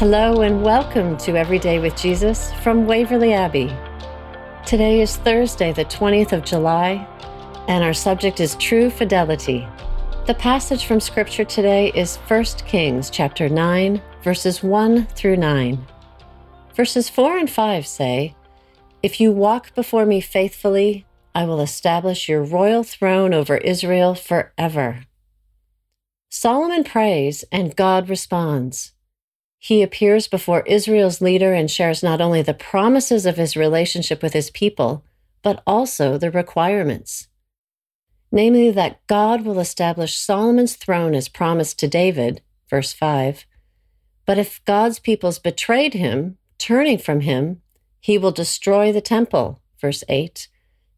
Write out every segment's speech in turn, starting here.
Hello and welcome to Everyday with Jesus from Waverley Abbey. Today is Thursday, the 20th of July, and our subject is true fidelity. The passage from scripture today is 1 Kings chapter 9, verses 1 through 9. Verses 4 and 5 say, If you walk before me faithfully, I will establish your royal throne over Israel forever. Solomon prays, and God responds. He appears before Israel's leader and shares not only the promises of his relationship with his people, but also the requirements. Namely, that God will establish Solomon's throne as promised to David, verse 5. But if God's peoples betrayed him, turning from him, he will destroy the temple, verse 8,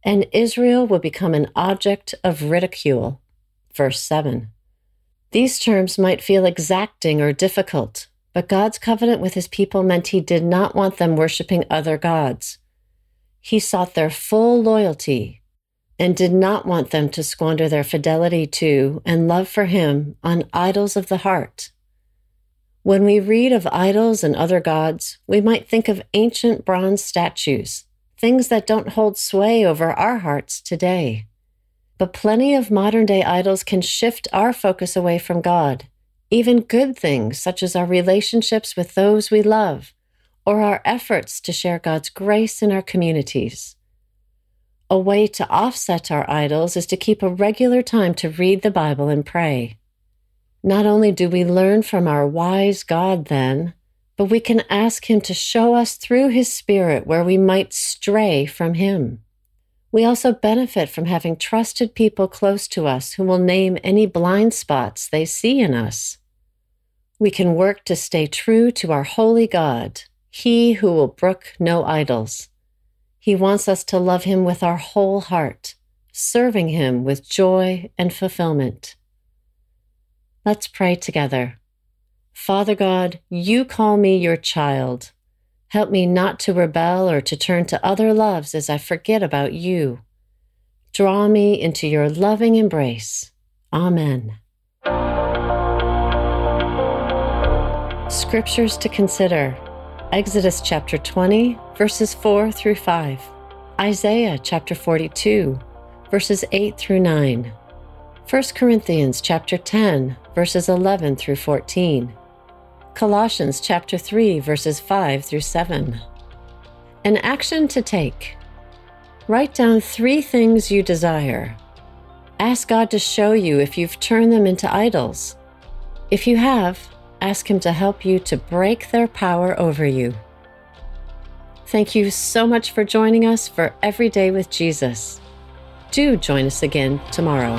and Israel will become an object of ridicule, verse 7. These terms might feel exacting or difficult, but God's covenant with his people meant he did not want them worshiping other gods. He sought their full loyalty and did not want them to squander their fidelity to and love for him on idols of the heart. When we read of idols and other gods, we might think of ancient bronze statues, things that don't hold sway over our hearts today. But plenty of modern day idols can shift our focus away from God even good things such as our relationships with those we love or our efforts to share God's grace in our communities. A way to offset our idols is to keep a regular time to read the Bible and pray. Not only do we learn from our wise God then, but we can ask Him to show us through His Spirit where we might stray from Him. We also benefit from having trusted people close to us who will name any blind spots they see in us we can work to stay true to our holy God, He who will brook no idols. He wants us to love Him with our whole heart, serving Him with joy and fulfillment. Let's pray together. Father God, you call me your child. Help me not to rebel or to turn to other loves as I forget about you. Draw me into your loving embrace. Amen. Scriptures to consider Exodus chapter 20, verses 4 through 5, Isaiah chapter 42, verses 8 through 9, 1 Corinthians chapter 10, verses 11 through 14, Colossians chapter 3, verses 5 through 7. An action to take. Write down three things you desire. Ask God to show you if you've turned them into idols. If you have, ask Him to help you to break their power over you. Thank you so much for joining us for Every Day with Jesus. Do join us again tomorrow.